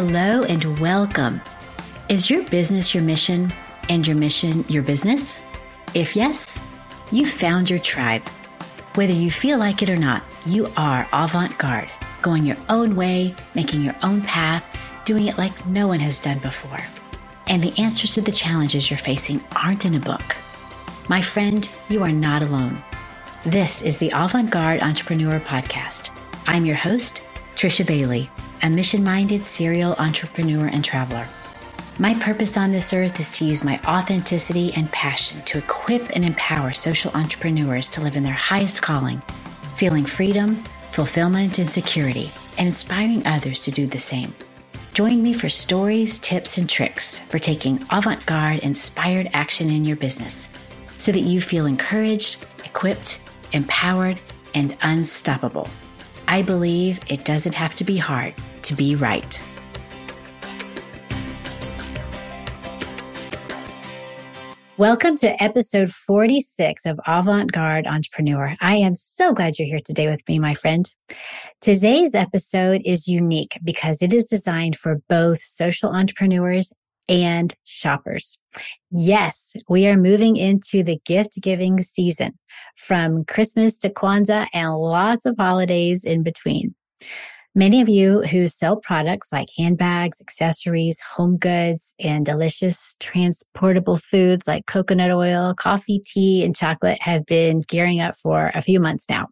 Hello and welcome. Is your business your mission and your mission your business? If yes, you found your tribe. Whether you feel like it or not, you are avant garde, going your own way, making your own path, doing it like no one has done before. And the answers to the challenges you're facing aren't in a book. My friend, you are not alone. This is the Avant Garde Entrepreneur Podcast. I'm your host, Trisha Bailey, a mission minded serial entrepreneur and traveler. My purpose on this earth is to use my authenticity and passion to equip and empower social entrepreneurs to live in their highest calling, feeling freedom, fulfillment, and security, and inspiring others to do the same. Join me for stories, tips, and tricks for taking avant garde inspired action in your business so that you feel encouraged, equipped, empowered, and unstoppable. I believe it doesn't have to be hard to be right. Welcome to episode 46 of Avant Garde Entrepreneur. I am so glad you're here today with me, my friend. Today's episode is unique because it is designed for both social entrepreneurs and shoppers. Yes, we are moving into the gift giving season from Christmas to Kwanzaa and lots of holidays in between. Many of you who sell products like handbags, accessories, home goods, and delicious transportable foods like coconut oil, coffee, tea, and chocolate have been gearing up for a few months now.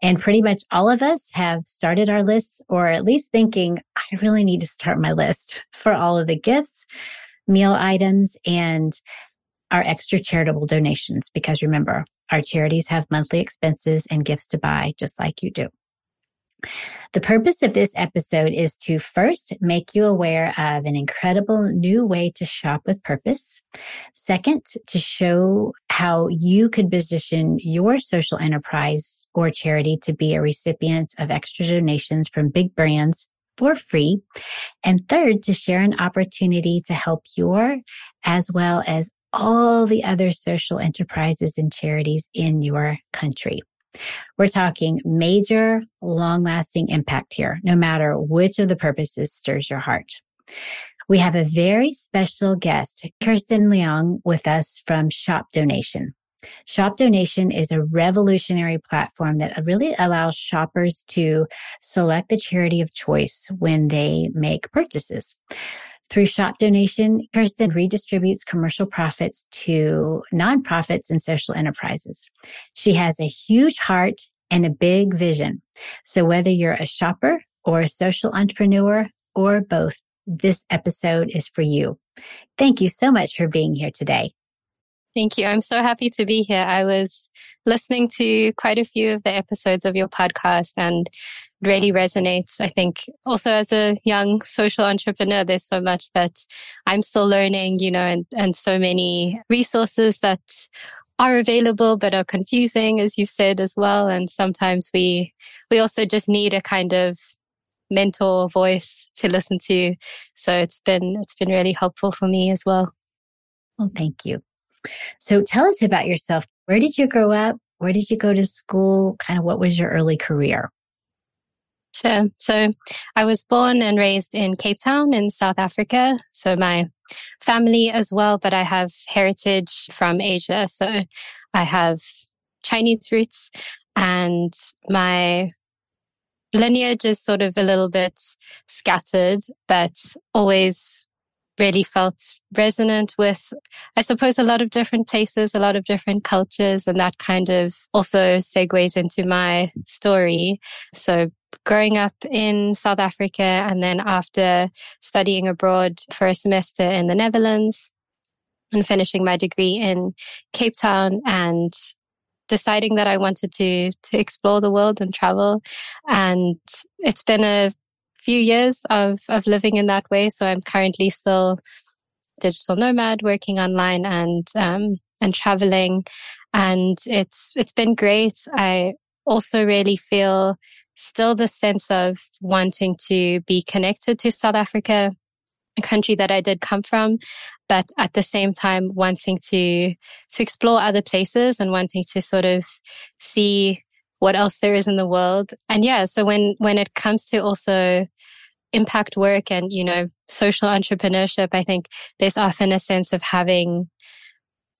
And pretty much all of us have started our lists or at least thinking, I really need to start my list for all of the gifts, meal items, and our extra charitable donations. Because remember, our charities have monthly expenses and gifts to buy just like you do. The purpose of this episode is to first make you aware of an incredible new way to shop with purpose. Second, to show how you could position your social enterprise or charity to be a recipient of extra donations from big brands for free. And third, to share an opportunity to help your as well as all the other social enterprises and charities in your country. We're talking major, long lasting impact here, no matter which of the purposes stirs your heart. We have a very special guest, Kirstyn Liang, with us from Shop Donation. Shop Donation is a revolutionary platform that really allows shoppers to select the charity of choice when they make purchases. Through shop donation, Kirstyn redistributes commercial profits to nonprofits and social enterprises. She has a huge heart and a big vision. So whether you're a shopper or a social entrepreneur or both, this episode is for you. Thank you so much for being here today. Thank you. I'm so happy to be here. I was listening to quite a few of the episodes of your podcast and it really resonates. I think also as a young social entrepreneur, there's so much that I'm still learning, you know, and, and so many resources that are available but are confusing, as you said as well. And sometimes we, we also just need a kind of mentor voice to listen to. So it's been, it's been really helpful for me as well. Well, thank you. So tell us about yourself. Where did you grow up? Where did you go to school? Kind of what was your early career? Sure. So I was born and raised in Cape Town in South Africa. So my family as well, but I have heritage from Asia. So I have Chinese roots and my lineage is sort of a little bit scattered, but always really felt resonant with, I suppose, a lot of different places, a lot of different cultures, and that kind of also segues into my story. So growing up in South Africa and then after studying abroad for a semester in the Netherlands and finishing my degree in Cape Town and deciding that I wanted to to explore the world and travel and it's been a few years of, of living in that way. So I'm currently still digital nomad working online and, um, and traveling. And it's, it's been great. I also really feel still the sense of wanting to be connected to South Africa, a country that I did come from, but at the same time wanting to, to explore other places and wanting to sort of see what else there is in the world. And yeah, so when, when it comes to also impact work and, you know, social entrepreneurship, I think there's often a sense of having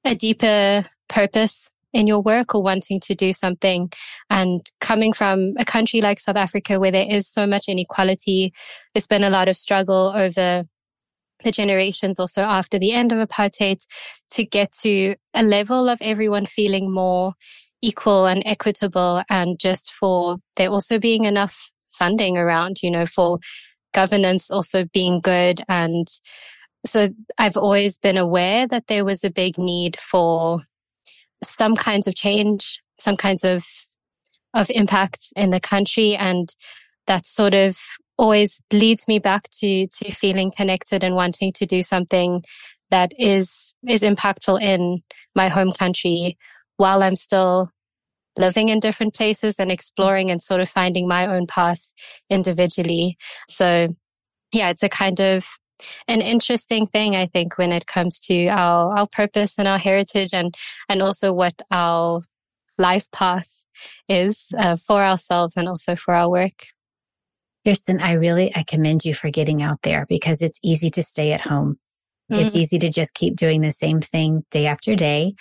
a deeper purpose in your work or wanting to do something. And coming from a country like South Africa where there is so much inequality, there's been a lot of struggle over the generations also after the end of apartheid to get to a level of everyone feeling more equal and equitable and just for there also being enough funding around, you know, for governance also being good. And so I've always been aware that there was a big need for some kinds of change, some kinds of of impact in the country and that sort of always leads me back to to feeling connected and wanting to do something that is is impactful in my home country while I'm still living in different places and exploring and sort of finding my own path individually. So yeah, it's a kind of an interesting thing, I think, when it comes to our, our purpose and our heritage and, and also what our life path is uh, for ourselves and also for our work. Kirstyn, I really, I commend you for getting out there because it's easy to stay at home. Mm-hmm. It's easy to just keep doing the same thing day after day.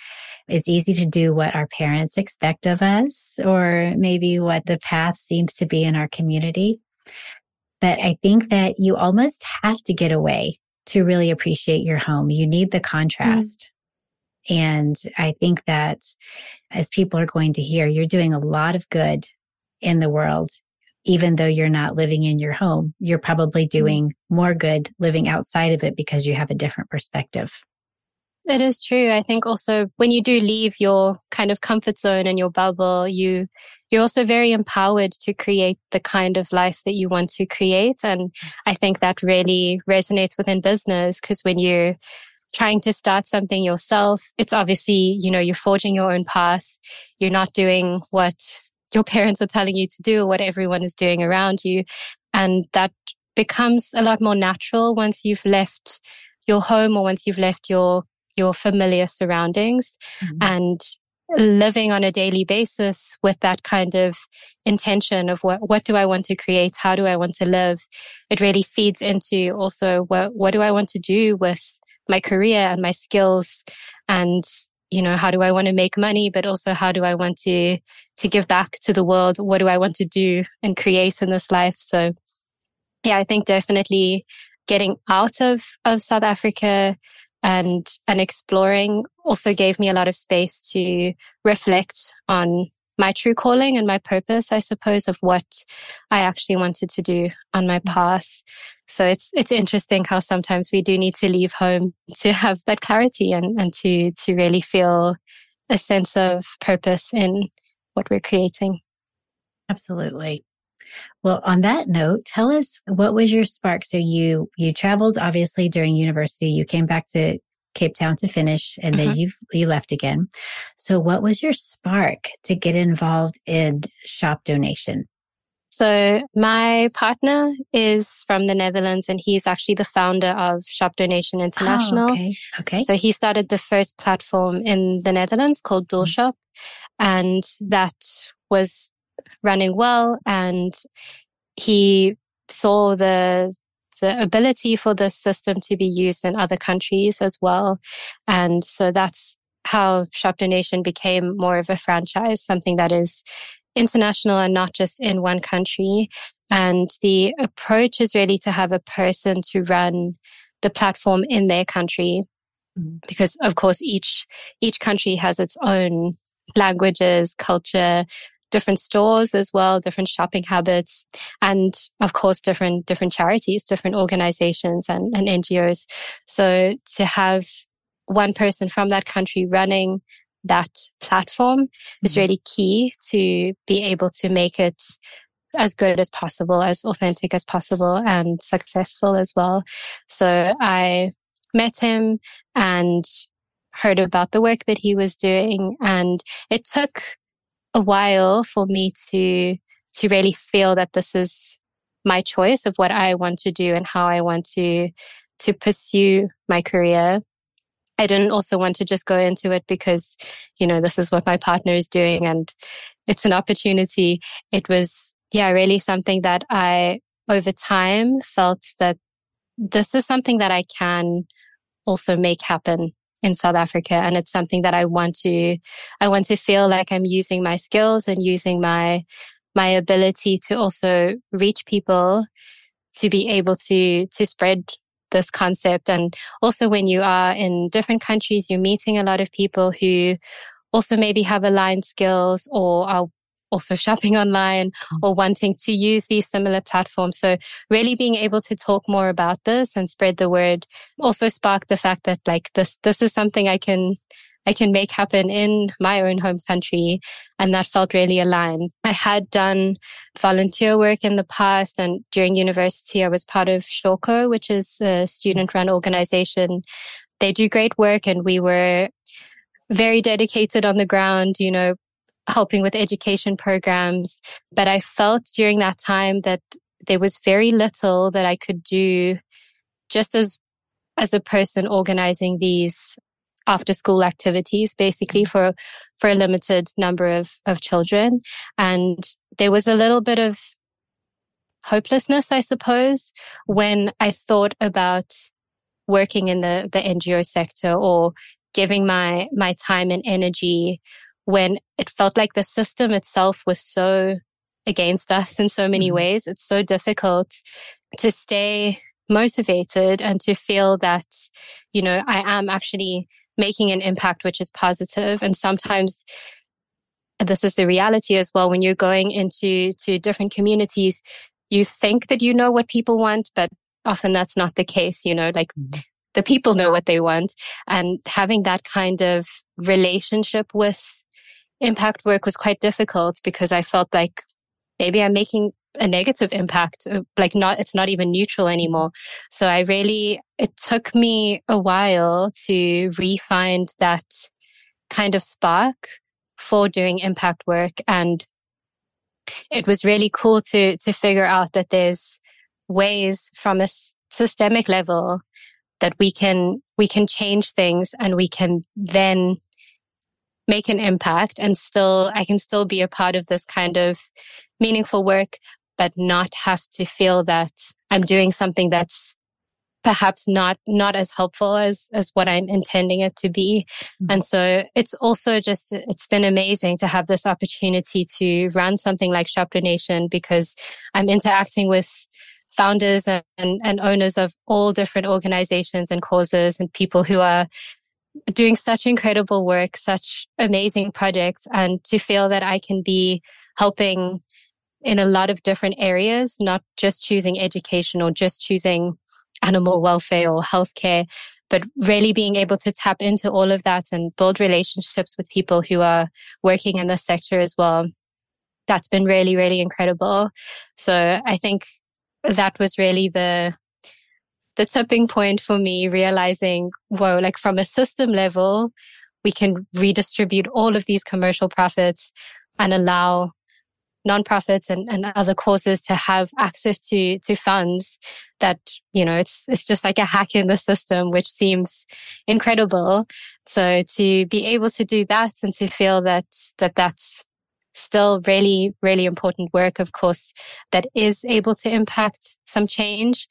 It's easy to do what our parents expect of us or maybe what the path seems to be in our community. But I think that you almost have to get away to really appreciate your home. You need the contrast. Mm. And I think that as people are going to hear, you're doing a lot of good in the world. Even though you're not living in your home, you're probably mm. doing more good living outside of it because you have a different perspective. It is true. I think also when you do leave your kind of comfort zone and your bubble, you you're also very empowered to create the kind of life that you want to create. And I think that really resonates within business because when you're trying to start something yourself, it's obviously, you know, you're forging your own path. You're not doing what your parents are telling you to do or what everyone is doing around you. And that becomes a lot more natural once you've left your home or once you've left your your familiar surroundings mm-hmm. and living on a daily basis with that kind of intention of what, what do I want to create? How do I want to live? It really feeds into also what, what do I want to do with my career and my skills and you know how do i want to make money but also how do i want to to give back to the world? What do i want to do and create in this life? So yeah i think definitely getting out of of south africa and and exploring also gave me a lot of space to reflect on my true calling and my purpose, I suppose, of what I actually wanted to do on my mm. path. So it's it's interesting how sometimes we do need to leave home to have that clarity and, and to to really feel a sense of purpose in what we're creating. Absolutely. Well, on that note, tell us what was your spark? So you you traveled obviously during university. You came back to Cape Town to finish and then mm-hmm. you you left again. So what was your spark to get involved in shop donation? So my partner is from the Netherlands and he's actually the founder of Shop Donation International. Oh, okay. Okay. So he started the first platform in the Netherlands called Dual mm-hmm. Shop and that was running well and he saw the the ability for this system to be used in other countries as well. And so that's how Shop Donation became more of a franchise, something that is international and not just in one country. And the approach is really to have a person to run the platform in their country. Mm-hmm. Because of course each each country has its own languages, culture, different stores as well, different shopping habits, and of course, different, different charities, different organizations and, and NGOs. So to have one person from that country running that platform mm-hmm. is really key to be able to make it as good as possible, as authentic as possible and successful as well. So I met him and heard about the work that he was doing and it took a while for me to to really feel that this is my choice of what I want to do and how I want to to pursue my career. I didn't also want to just go into it because, you know, this is what my partner is doing and it's an opportunity. It was, yeah, really something that I over time felt that this is something that I can also make happen in South Africa. And it's something that I want to, I want to feel like I'm using my skills and using my, my ability to also reach people to be able to, to spread this concept. And also when you are in different countries, you're meeting a lot of people who also maybe have aligned skills or are also shopping online mm. or wanting to use these similar platforms. So really being able to talk more about this and spread the word also sparked the fact that like this, this is something I can I can make happen in my own home country. And that felt really aligned. I had done volunteer work in the past and during university, I was part of SHAWCO, which is a student run organization. They do great work and we were very dedicated on the ground, you know, helping with education programs. But I felt during that time that there was very little that I could do just as, as a person organizing these after school activities basically for, for a limited number of, of children. And there was a little bit of hopelessness, I suppose, when I thought about working in the, the NGO sector or giving my, my time and energy when it felt like the system itself was so against us in so many mm-hmm. ways. It's so difficult to stay motivated and to feel that, you know, I am actually making an impact which is positive. And sometimes this is the reality as well. When you're going into to different communities, you think that you know what people want, but often that's not the case. You know, like mm-hmm. the people know what they want and having that kind of relationship with impact work was quite difficult because I felt like maybe I'm making a negative impact, uh, like not, it's not even neutral anymore. So I really, it took me a while to re-find that kind of spark for doing impact work. And it was really cool to, to figure out that there's ways from a systemic level that we can, we can change things and we can then make an impact and still, I can still be a part of this kind of meaningful work, but not have to feel that I'm doing something that's perhaps not not as helpful as as what I'm intending it to be. Mm-hmm. And so it's also just it's been amazing to have this opportunity to run something like Shop Donation because I'm interacting with founders and, and owners of all different organizations and causes and people who are doing such incredible work, such amazing projects, and to feel that I can be helping in a lot of different areas, not just choosing education or just choosing animal welfare or healthcare, but really being able to tap into all of that and build relationships with people who are working in the sector as well. That's been really, really incredible. So I think that was really the the tipping point for me realizing, whoa, like from a system level, we can redistribute all of these commercial profits and allow nonprofits and, and other causes to have access to to funds that you know it's it's just like a hack in the system which seems incredible. So to be able to do that and to feel that that that's still really really important work of course that is able to impact some change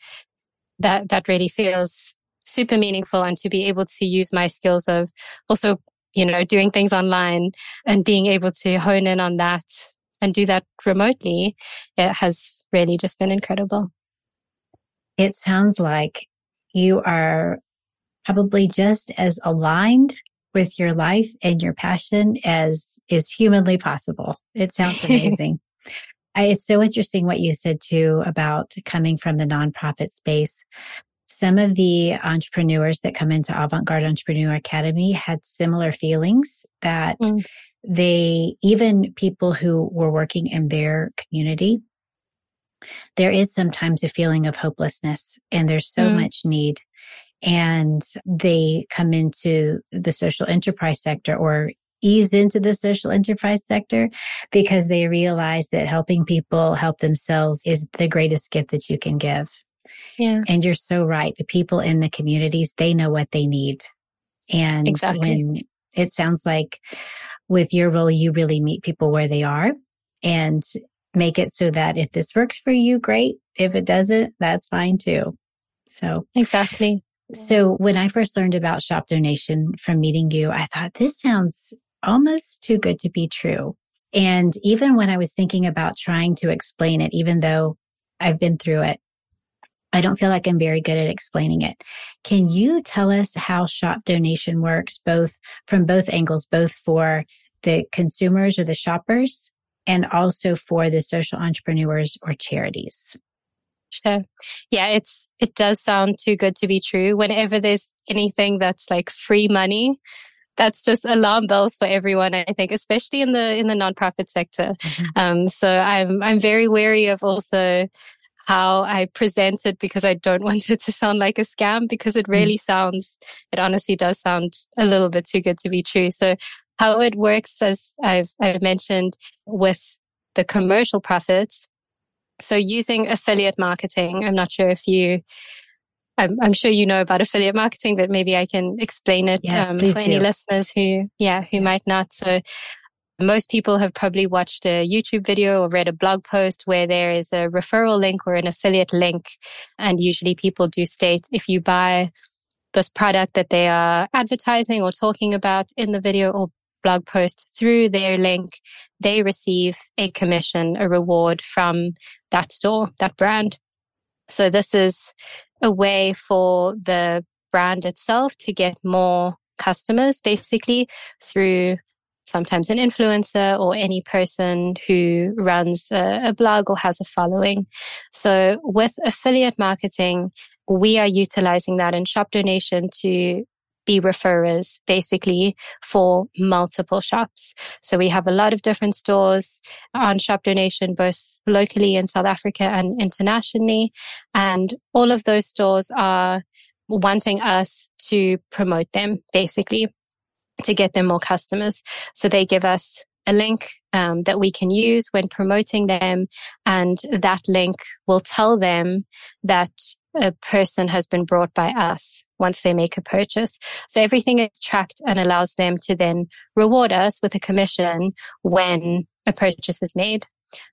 that that really feels super meaningful and to be able to use my skills of also you know doing things online and being able to hone in on that and do that remotely it has really just been incredible. It sounds like you are probably just as aligned with your life and your passion as is humanly possible. It sounds amazing I, it's so interesting what you said too about coming from the nonprofit space. Some of the entrepreneurs that come into Avant Garde Entrepreneur Academy had similar feelings that mm. they, even people who were working in their community, there is sometimes a feeling of hopelessness and there's so mm. much need and they come into the social enterprise sector or ease into the social enterprise sector because they realize that helping people help themselves is the greatest gift that you can give. Yeah. And you're so right. The people in the communities, they know what they need. And exactly. when it sounds like with your role, you really meet people where they are. And make it so that if this works for you, great. If it doesn't, that's fine too. So exactly. So when I first learned about shop donation from meeting you, I thought this sounds almost too good to be true. And even when I was thinking about trying to explain it, even though I've been through it, I don't feel like I'm very good at explaining it. Can you tell us how shop donation works, both from both angles, both for the consumers or the shoppers and also for the social entrepreneurs or charities? Sure. Yeah, it's it does sound too good to be true. Whenever there's anything that's like free money, that's just alarm bells for everyone. I think, especially in the in the nonprofit sector. Mm-hmm. Um, so I'm I'm very wary of also how I present it because I don't want it to sound like a scam because it really mm. sounds, it honestly does sound a little bit too good to be true. So how it works, as I've, I've mentioned with the commercial profits. So using affiliate marketing, I'm not sure if you, I'm, I'm sure you know about affiliate marketing, but maybe I can explain it yes, um, for do. any listeners who, yeah, who yes. might not. So most people have probably watched a YouTube video or read a blog post where there is a referral link or an affiliate link. And usually people do state if you buy this product that they are advertising or talking about in the video or blog post through their link, they receive a commission, a reward from that store, that brand. So this is a way for the brand itself to get more customers basically through sometimes an influencer or any person who runs a, a, blog or has a following. So with affiliate marketing, we are utilizing that in shop donation to be referrers basically for multiple shops. So we have a lot of different stores on shop donation, both locally in South Africa and internationally. And all of those stores are wanting us to promote them basically to get them more customers. So they give us a link um, that we can use when promoting them. And that link will tell them that a person has been brought by us once they make a purchase. So everything is tracked and allows them to then reward us with a commission when a purchase is made.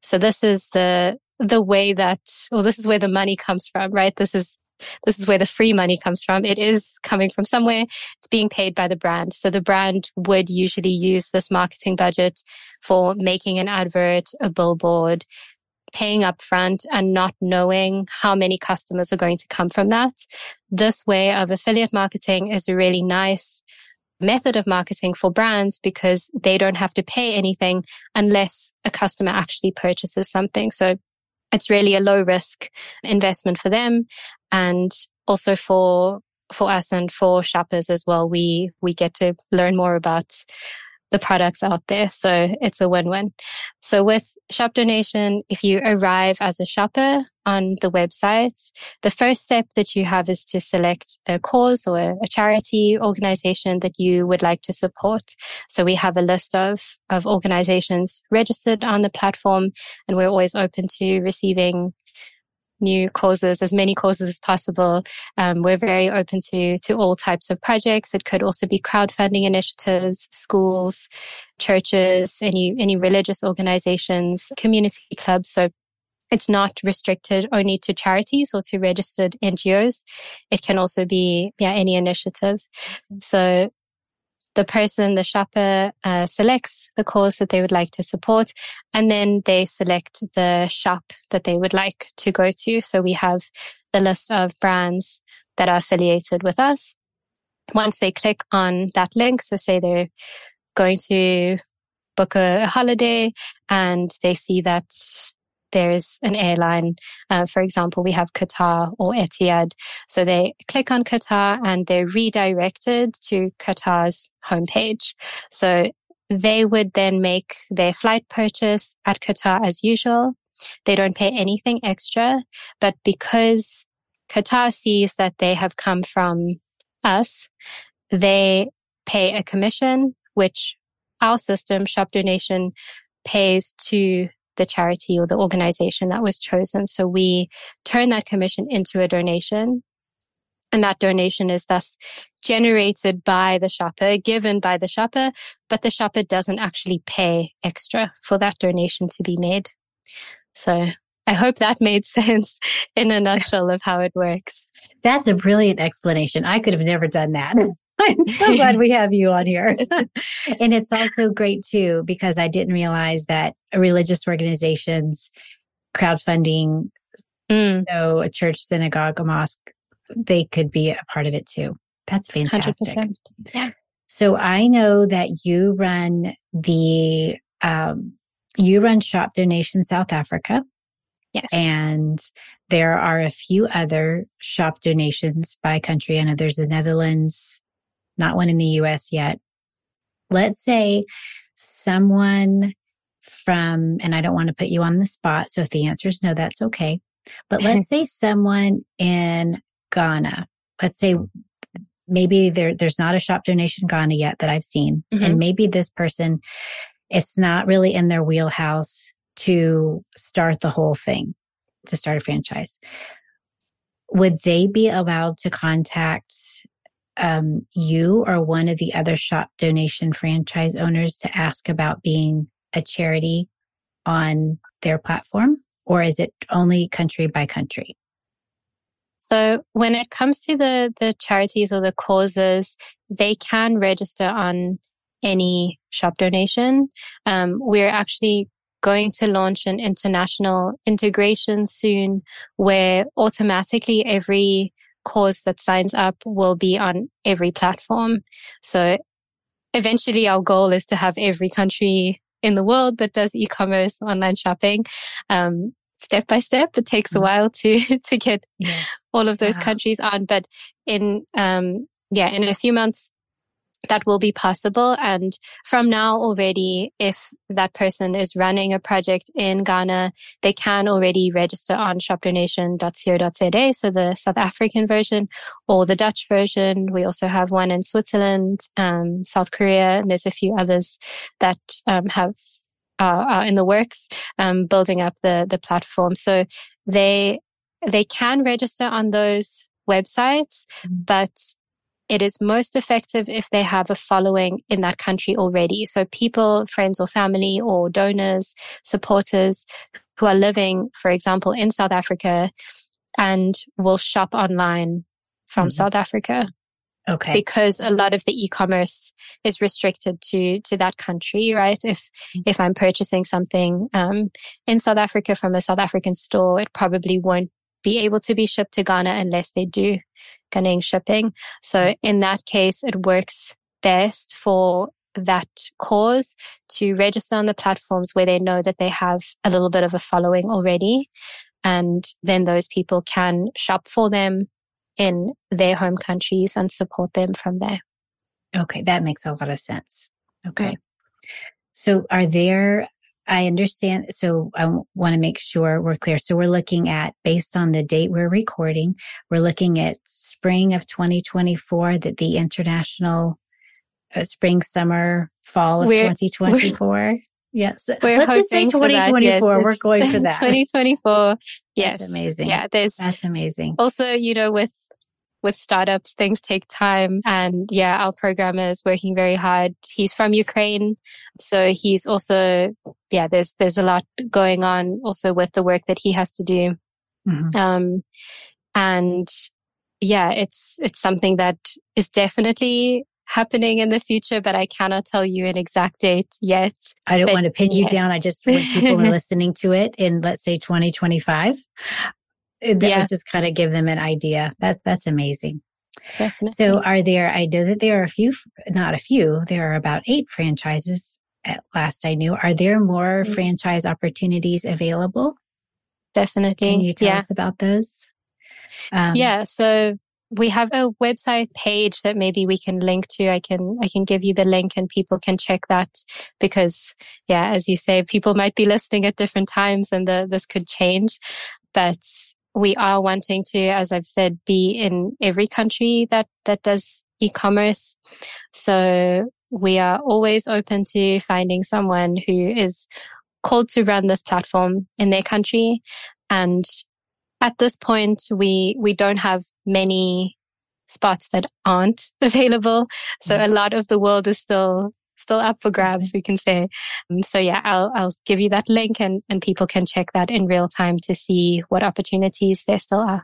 So this is the, the way that, well, this is where the money comes from, right? This is, this is where the free money comes from. It is coming from somewhere. It's being paid by the brand. So the brand would usually use this marketing budget for making an advert, a billboard, paying upfront and not knowing how many customers are going to come from that. This way of affiliate marketing is a really nice method of marketing for brands because they don't have to pay anything unless a customer actually purchases something. So it's really a low risk investment for them and also for for us and for shoppers as well. We we get to learn more about the products out there. So it's a win-win. So with shop donation, if you arrive as a shopper on the website, the first step that you have is to select a cause or a charity organization that you would like to support. So we have a list of, of organizations registered on the platform and we're always open to receiving new causes, as many causes as possible. Um, we're very open to to all types of projects. It could also be crowdfunding initiatives, schools, churches, any any religious organizations, community clubs. So it's not restricted only to charities or to registered NGOs. It can also be yeah any initiative. So the person, the shopper, uh, selects the cause that they would like to support, and then they select the shop that they would like to go to. So we have the list of brands that are affiliated with us. Once they click on that link, so say they're going to book a, a holiday and they see that there's an airline. Uh, for example, we have Qatar or Etihad. So they click on Qatar and they're redirected to Qatar's homepage. So they would then make their flight purchase at Qatar as usual. They don't pay anything extra, but because Qatar sees that they have come from us, they pay a commission, which our system, Shop Donation, pays to the charity or the organization that was chosen. So we turn that commission into a donation. And that donation is thus generated by the shopper, given by the shopper, but the shopper doesn't actually pay extra for that donation to be made. So I hope that made sense in a nutshell of how it works. That's a brilliant explanation. I could have never done that. I'm so glad we have you on here. and it's also great too, because I didn't realize that religious organizations, crowdfunding, mm. so a church, synagogue, a mosque, they could be a part of it too. That's fantastic. 100%. Yeah. So I know that you run the, um, you run Shop Donation South Africa. Yes. And there are a few other shop donations by country. I know there's the Netherlands, not one in the US yet. Let's say someone from, and I don't want to put you on the spot. So if the answer is no, that's okay. But let's say someone in Ghana, let's say maybe there, there's not a shop donation Ghana yet that I've seen. Mm-hmm. And maybe this person, it's not really in their wheelhouse to start the whole thing, to start a franchise. Would they be allowed to contact um, you or one of the other shop donation franchise owners to ask about being a charity on their platform? Or is it only country by country? So when it comes to the, the charities or the causes, they can register on any shop donation. Um, we're actually going to launch an international integration soon where automatically every cause that signs up will be on every platform. So eventually our goal is to have every country in the world that does e-commerce online shopping. Um, step by step, it takes a mm. while to, to get yes. all of those wow. countries on, but in, um, yeah, in a few months, that will be possible. And from now already, if that person is running a project in Ghana, they can already register on shopdonation.co.za. So the South African version or the Dutch version. We also have one in Switzerland, um, South Korea, and there's a few others that um, have are in the works, um, building up the the platform. So they they can register on those websites, mm-hmm. but it is most effective if they have a following in that country already. So people, friends or family or donors, supporters who are living, for example, in South Africa and will shop online from mm-hmm. South Africa. Okay. Because a lot of the e-commerce is restricted to to that country, right? If mm-hmm. if I'm purchasing something um, in South Africa from a South African store, it probably won't be able to be shipped to Ghana unless they do Ghanaian shipping. So in that case, it works best for that cause to register on the platforms where they know that they have a little bit of a following already. And then those people can shop for them in their home countries and support them from there. Okay, that makes a lot of sense. Okay. Yeah. So are there I understand. So I want to make sure we're clear. So we're looking at, based on the date we're recording, we're looking at spring of 2024 that the international uh, spring, summer, fall of we're, 2024. We're, yes. We're Let's just say 2024. Yes, we're going for that. 2024. Yes. That's amazing. Yeah. There's that's amazing. Also, you know, with with startups, things take time. And yeah, our programmer is working very hard. He's from Ukraine. So he's also, yeah, there's, there's a lot going on also with the work that he has to do. Mm-hmm. Um, and yeah, it's, it's something that is definitely happening in the future, but I cannot tell you an exact date yet. I don't want to pin yes. you down. I just want people are listening to it in, let's say, 2025 that yeah. was just kind of give them an idea. That that's amazing. Definitely. So are there, I know that there are a few, not a few, there are about eight franchises at last I knew. Are there more mm-hmm. franchise opportunities available? Definitely. Can you tell yeah. us about those? Um, yeah. So we have a website page that maybe we can link to. I can, I can give you the link and people can check that because yeah, as you say, people might be listening at different times and the, this could change, but we are wanting to, as I've said, be in every country that, that does e-commerce. So we are always open to finding someone who is called to run this platform in their country. And at this point, we, we don't have many spots that aren't available. So mm-hmm. a lot of the world is still still up for grabs, we can say. Um, so yeah, I'll, I'll give you that link and, and people can check that in real time to see what opportunities there still are.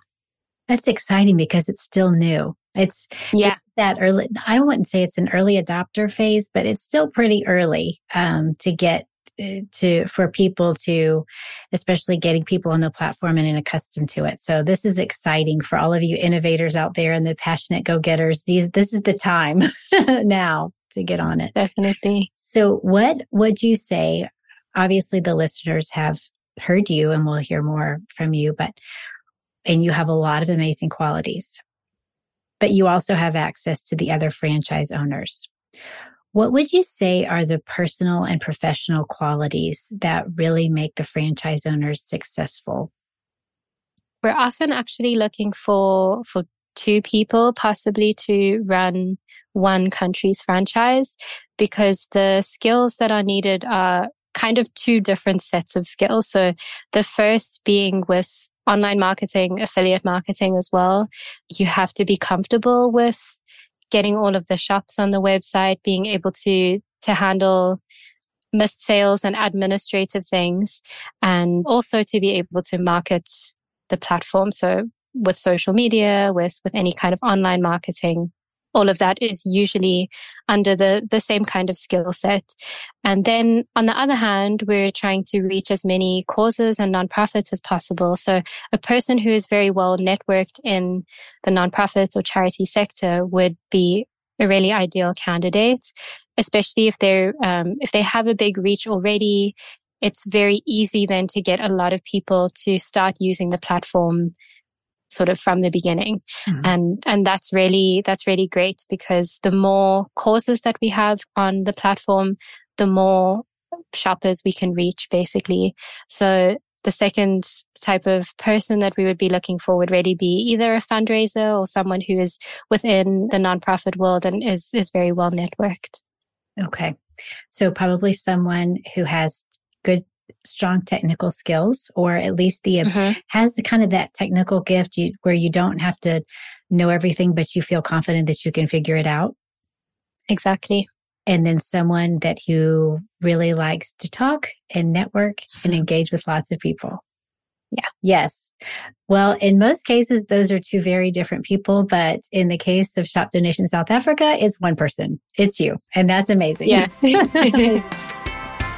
That's exciting because it's still new. It's, yeah. It's that early. I wouldn't say it's an early adopter phase, but it's still pretty early, um, to get uh, to for people to especially getting people on the platform and, and accustomed to it so this is exciting for all of you innovators out there and the passionate go-getters these this is the time now to get on it. Definitely. So what would you say obviously the listeners have heard you and we'll hear more from you but and you have a lot of amazing qualities but you also have access to the other franchise owners. What would you say are the personal and professional qualities that really make the franchise owners successful? We're often actually looking for, for two people possibly to run one country's franchise because the skills that are needed are kind of two different sets of skills. So the first being with online marketing, affiliate marketing as well. You have to be comfortable with getting all of the shops on the website, being able to, to handle missed sales and administrative things, and also to be able to market the platform. So with social media, with, with any kind of online marketing, all of that is usually under the, the same kind of skill set. And then on the other hand, we're trying to reach as many causes and nonprofits as possible. So a person who is very well networked in the nonprofit or charity sector would be a really ideal candidate, especially if they're, um, if they have a big reach already. It's very easy then to get a lot of people to start using the platform sort of from the beginning. Mm-hmm. And, and that's really, that's really great because the more causes that we have on the platform, the more shoppers we can reach basically. So the second type of person that we would be looking for would really be either a fundraiser or someone who is within the nonprofit world and is, is very well networked. Okay. So probably someone who has good strong technical skills or at least the mm-hmm. has the kind of that technical gift you, where you don't have to know everything but you feel confident that you can figure it out? Exactly. And then someone that who really likes to talk and network and engage with lots of people? Yeah. Yes. Well in most cases those are two very different people but in the case of shop donation south africa it's one person. It's you and that's amazing. Yeah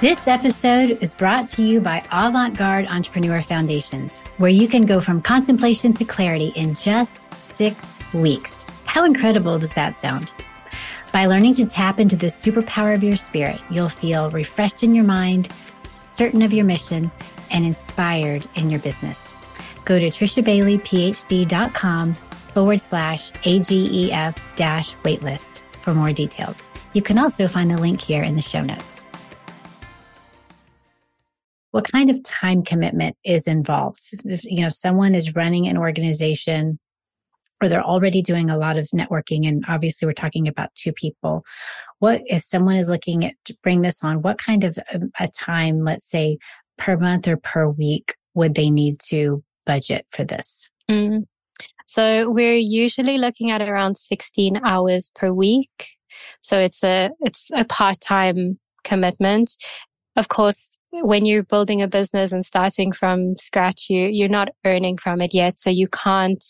This episode is brought to you by Avant Garde Entrepreneur Foundations, where you can go from contemplation to clarity in just six weeks. How incredible does that sound? By learning to tap into the superpower of your spirit, you'll feel refreshed in your mind, certain of your mission, and inspired in your business. Go to trishabaileyphd.com forward slash AGEF dash waitlist for more details. You can also find the link here in the show notes what kind of time commitment is involved? If, you know, if someone is running an organization or they're already doing a lot of networking, and obviously we're talking about two people, what if someone is looking at to bring this on, what kind of a, um, a time, let's say per month or per week, would they need to budget for this? Mm. So we're usually looking at around 16 hours per week. So it's a, it's a part-time commitment. Of course, when you're building a business and starting from scratch, you, you're not earning from it yet. So you can't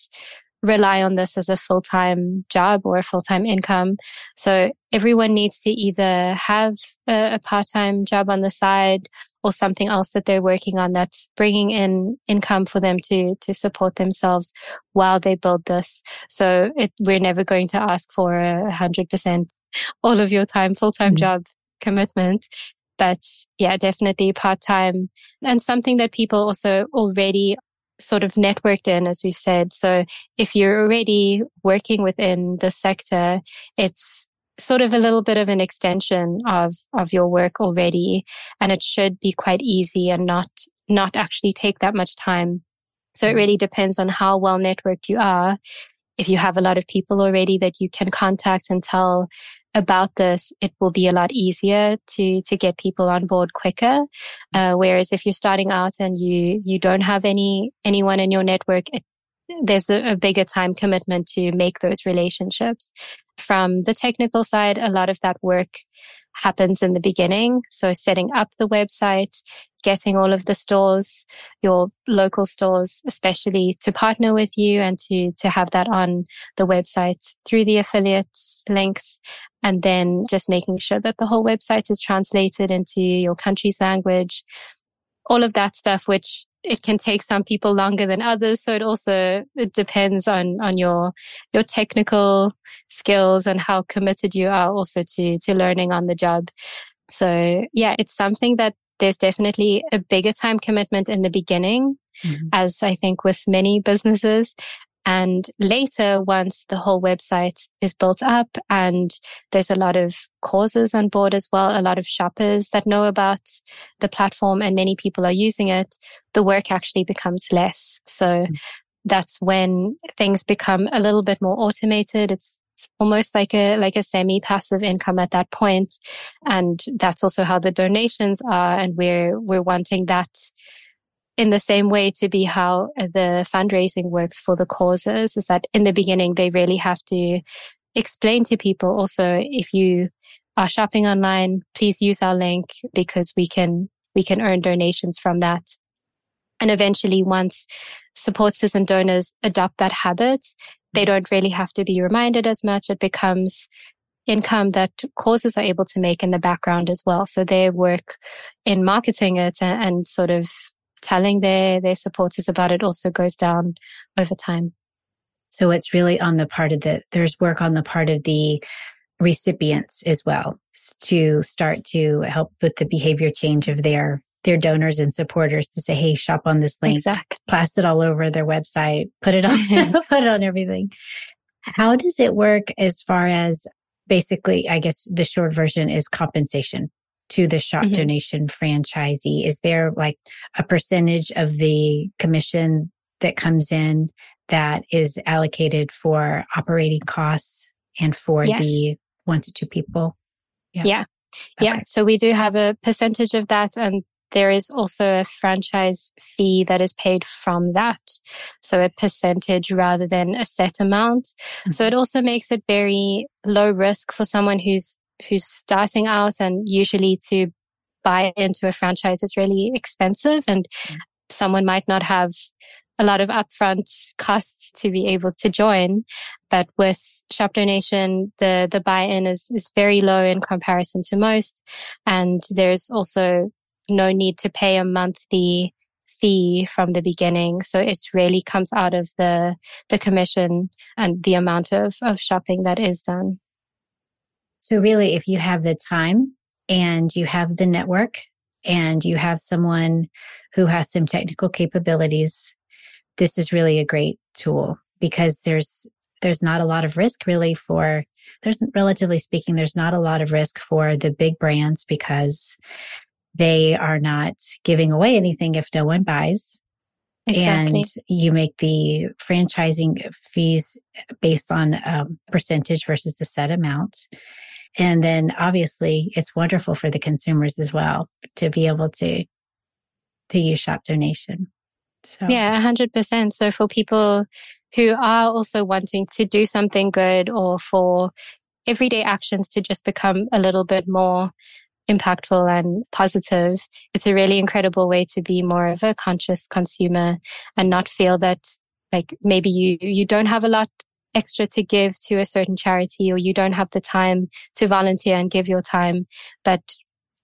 rely on this as a full-time job or a full-time income. So everyone needs to either have a, a, part-time job on the side or something else that they're working on that's bringing in income for them to, to support themselves while they build this. So it, we're never going to ask for a hundred percent all of your time, full-time mm-hmm. job commitment but yeah, definitely part time and something that people also already sort of networked in, as we've said. So if you're already working within the sector, it's sort of a little bit of an extension of, of your work already. And it should be quite easy and not, not actually take that much time. So it mm. really depends on how well networked you are. If you have a lot of people already that you can contact and tell about this, it will be a lot easier to to get people on board quicker. Uh, whereas if you're starting out and you you don't have any anyone in your network, it there's a, a bigger time commitment to make those relationships. From the technical side, a lot of that work happens in the beginning. So setting up the website, getting all of the stores, your local stores, especially to partner with you and to, to have that on the website through the affiliate links. And then just making sure that the whole website is translated into your country's language. All of that stuff, which it can take some people longer than others. So it also it depends on on your your technical skills and how committed you are also to to learning on the job. So yeah, it's something that there's definitely a bigger time commitment in the beginning, mm-hmm. as I think with many businesses. And later, once the whole website is built up and there's a lot of causes on board as well, a lot of shoppers that know about the platform and many people are using it, the work actually becomes less. So mm-hmm. that's when things become a little bit more automated. It's almost like a like a semi passive income at that point and that's also how the donations are and we're we're wanting that in the same way to be how the fundraising works for the causes is that in the beginning, they really have to explain to people also if you are shopping online, please use our link because we can, we can earn donations from that. And eventually once supporters and donors adopt that habit, they mm-hmm. don't really have to be reminded as much. It becomes income that causes are able to make in the background as well. So their work in marketing it and, and sort of telling their their supporters about it also goes down over time. So it's really on the part of the there's work on the part of the recipients as well to start to help with the behavior change of their their donors and supporters to say, Hey, shop on this link, exactly. blast it all over their website, put it on, put it on everything. How does it work as far as basically, I guess the short version is compensation to the shop mm-hmm. donation franchisee? Is there like a percentage of the commission that comes in that is allocated for operating costs and for yes. the one to two people? Yeah. Yeah. Okay. yeah. So we do have a percentage of that and there is also a franchise fee that is paid from that. So a percentage rather than a set amount. Mm-hmm. So it also makes it very low risk for someone who's who's starting out and usually to buy into a franchise is really expensive and mm. someone might not have a lot of upfront costs to be able to join. But with shop donation, the, the buy-in is, is very low in comparison to most. And there's also no need to pay a monthly fee from the beginning. So it really comes out of the, the commission and the amount of, of shopping that is done. So really, if you have the time and you have the network and you have someone who has some technical capabilities, this is really a great tool because there's, there's not a lot of risk really for, there's relatively speaking, there's not a lot of risk for the big brands because they are not giving away anything if no one buys. Exactly. And you make the franchising fees based on um, percentage versus the set amount. And then obviously it's wonderful for the consumers as well to be able to, to use shop donation. So. Yeah, hundred percent. So for people who are also wanting to do something good or for everyday actions to just become a little bit more impactful and positive, it's a really incredible way to be more of a conscious consumer and not feel that like maybe you, you don't have a lot extra to give to a certain charity or you don't have the time to volunteer and give your time. But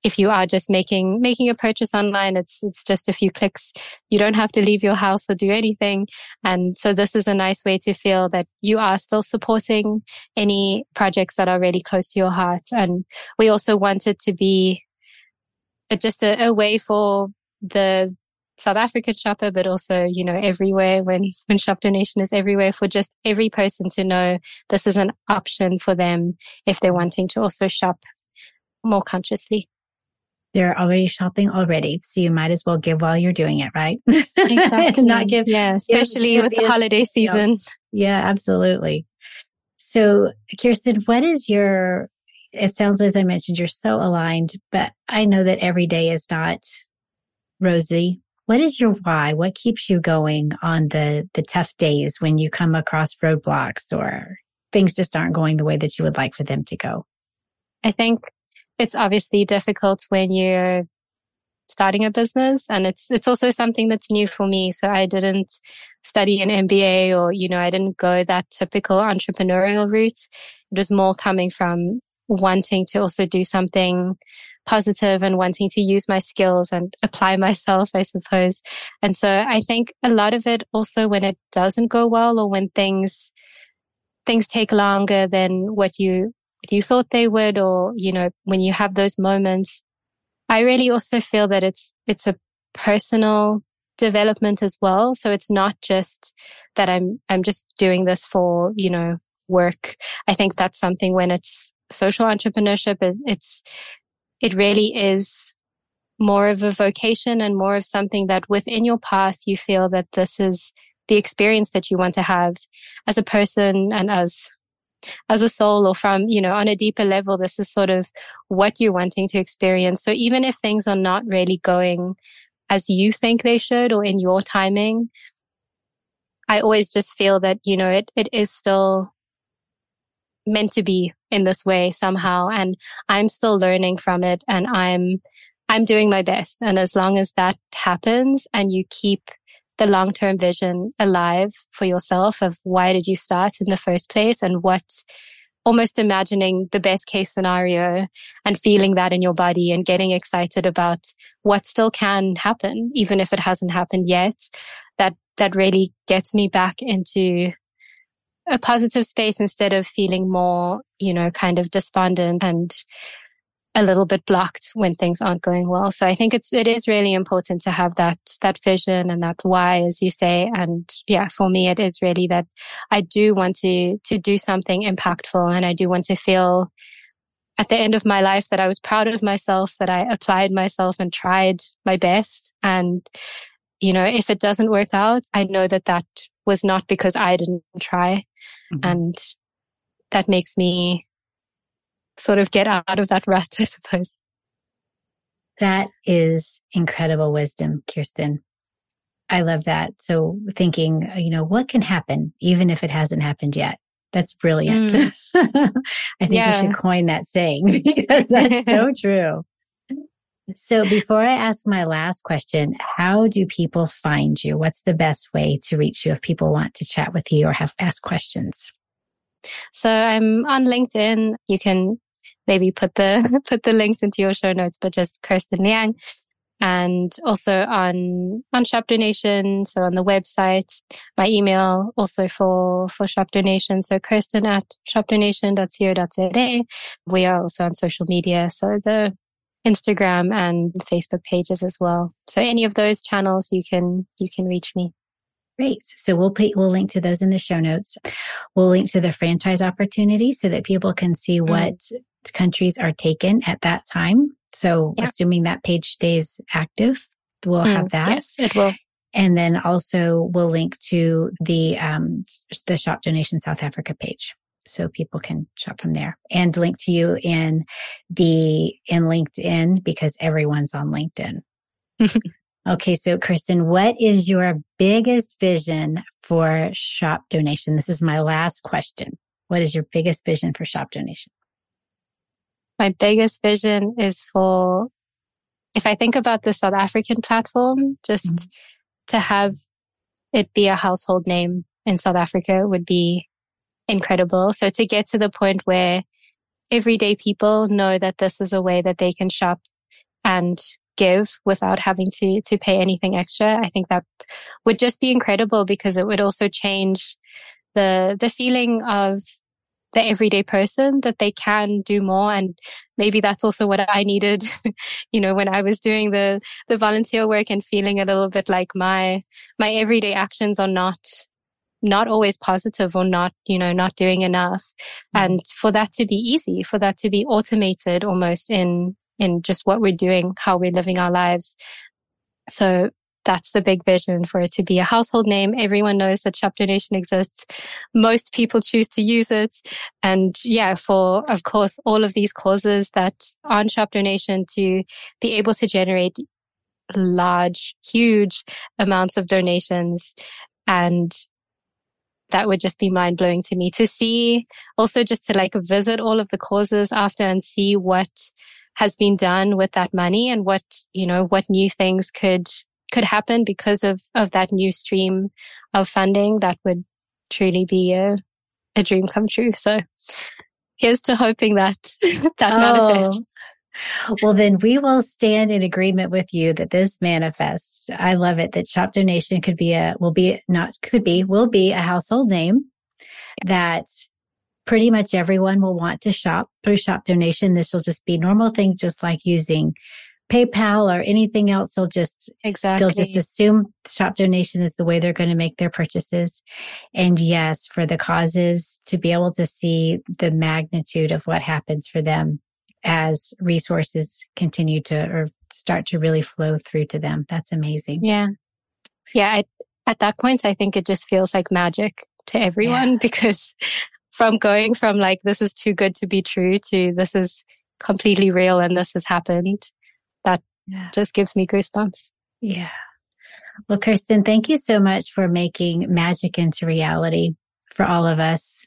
if you are just making, making a purchase online, it's, it's just a few clicks. You don't have to leave your house or do anything. And so this is a nice way to feel that you are still supporting any projects that are really close to your heart. And we also want it to be just a, a way for the South Africa shopper, but also, you know, everywhere when, when shop donation is everywhere for just every person to know this is an option for them if they're wanting to also shop more consciously. They're already shopping already. So you might as well give while you're doing it, right? Exactly. Not give. Yeah. Especially give, with give the holiday season. Yeah, absolutely. So Kirstyn, what is your, it sounds as I mentioned, you're so aligned, but I know that every day is not rosy what is your why? What keeps you going on the the tough days when you come across roadblocks or things just aren't going the way that you would like for them to go? I think it's obviously difficult when you're starting a business and it's it's also something that's new for me so i didn't study an mba or you know i didn't go that typical entrepreneurial route it was more coming from wanting to also do something positive and wanting to use my skills and apply myself, I suppose. And so I think a lot of it also when it doesn't go well or when things, things take longer than what you, what you thought they would, or, you know, when you have those moments, I really also feel that it's, it's a personal development as well. So it's not just that I'm, I'm just doing this for, you know, work. I think that's something when it's social entrepreneurship. It's it really is more of a vocation and more of something that within your path, you feel that this is the experience that you want to have as a person and as as a soul or from, you know, on a deeper level, this is sort of what you're wanting to experience. So even if things are not really going as you think they should or in your timing, I always just feel that, you know, it, it is still meant to be in this way somehow. And I'm still learning from it and I'm, I'm doing my best. And as long as that happens and you keep the long term vision alive for yourself of why did you start in the first place and what almost imagining the best case scenario and feeling that in your body and getting excited about what still can happen, even if it hasn't happened yet. That, that really gets me back into a positive space instead of feeling more, you know, kind of despondent and a little bit blocked when things aren't going well. So I think it's, it is really important to have that, that vision and that why, as you say. And yeah, for me, it is really that I do want to, to do something impactful and I do want to feel at the end of my life that I was proud of myself, that I applied myself and tried my best. And, you know, if it doesn't work out, I know that that was not because I didn't try. Mm-hmm. And that makes me sort of get out of that rut, I suppose. That is incredible wisdom, Kirstyn. I love that. So thinking, you know, what can happen even if it hasn't happened yet? That's brilliant. Mm. I think yeah. we should coin that saying because that's so true. So before I ask my last question, how do people find you? What's the best way to reach you if people want to chat with you or have ask questions? So I'm on LinkedIn. You can maybe put the put the links into your show notes, but just Kirstyn Liang. And also on on Shop Donation, so on the website, my email also for for Shop Donation, so Kirstyn at shopdonation.co.za. We are also on social media, so the Instagram and Facebook pages as well. So any of those channels you can you can reach me. Great. So we'll put, we'll link to those in the show notes. We'll link to the franchise opportunity so that people can see mm. what countries are taken at that time. So yeah. assuming that page stays active, we'll mm. have that. Yes, it will. And then also we'll link to the um, the shop donation South Africa page so people can shop from there and link to you in the in LinkedIn because everyone's on LinkedIn. okay, so Kristen, what is your biggest vision for shop donation? This is my last question. What is your biggest vision for shop donation? My biggest vision is for if I think about the South African platform, just mm-hmm. to have it be a household name in South Africa would be incredible. So to get to the point where everyday people know that this is a way that they can shop and give without having to to pay anything extra i think that would just be incredible because it would also change the the feeling of the everyday person that they can do more and maybe that's also what i needed you know when i was doing the the volunteer work and feeling a little bit like my my everyday actions are not not always positive or not, you know, not doing enough. Mm-hmm. And for that to be easy, for that to be automated almost in, in just what we're doing, how we're living our lives. So that's the big vision for it to be a household name. Everyone knows that Shop Donation exists. Most people choose to use it. And yeah, for, of course, all of these causes that on Shop Donation to be able to generate large, huge amounts of donations. And that would just be mind blowing to me to see also just to like visit all of the causes after and see what has been done with that money and what, you know, what new things could, could happen because of, of that new stream of funding. That would truly be a, a dream come true. So here's to hoping that that oh. manifests. Well, then we will stand in agreement with you that this manifests. I love it that shop donation could be a, will be not, could be, will be a household name that pretty much everyone will want to shop through shop donation. This will just be normal thing, just like using PayPal or anything else. They'll just, exactly. they'll just assume shop donation is the way they're going to make their purchases. And yes, for the causes to be able to see the magnitude of what happens for them as resources continue to or start to really flow through to them. That's amazing. Yeah. Yeah. I, at that point, I think it just feels like magic to everyone yeah. because from going from like, this is too good to be true to this is completely real and this has happened, that yeah. just gives me goosebumps. Yeah. Well, Kirstyn, thank you so much for making magic into reality for all of us.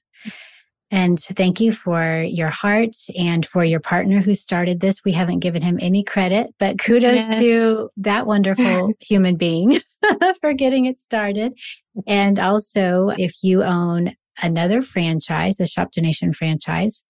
And thank you for your heart and for your partner who started this. We haven't given him any credit, but kudos yes. to that wonderful human being for getting it started. And also, if you own another franchise, a Shop Donation franchise,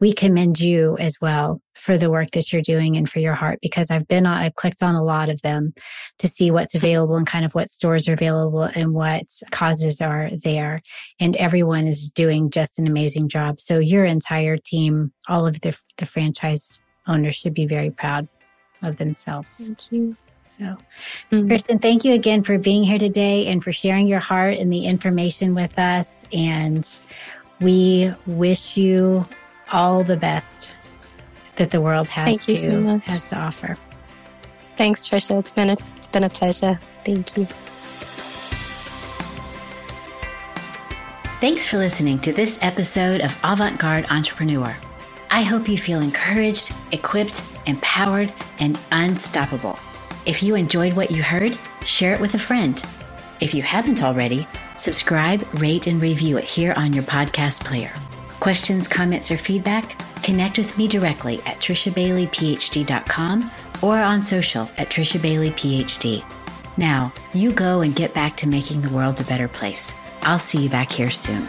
we commend you as well for the work that you're doing and for your heart because I've been on, I've clicked on a lot of them to see what's available and kind of what stores are available and what causes are there. And everyone is doing just an amazing job. So your entire team, all of the, the franchise owners should be very proud of themselves. Thank you. So, mm-hmm. Kirstyn, thank you again for being here today and for sharing your heart and the information with us. And we wish you all the best that the world has Thank to so has to offer. Thanks, Trisha. It's been a it's been a pleasure. Thank you. Thanks for listening to this episode of Avant Garde Entrepreneur. I hope you feel encouraged, equipped, empowered, and unstoppable. If you enjoyed what you heard, share it with a friend. If you haven't already, subscribe, rate, and review it here on your podcast player. Questions, comments, or feedback? Connect with me directly at trishabaileyphd.com or on social at trishabaileyphd. Now, you go and get back to making the world a better place. I'll see you back here soon.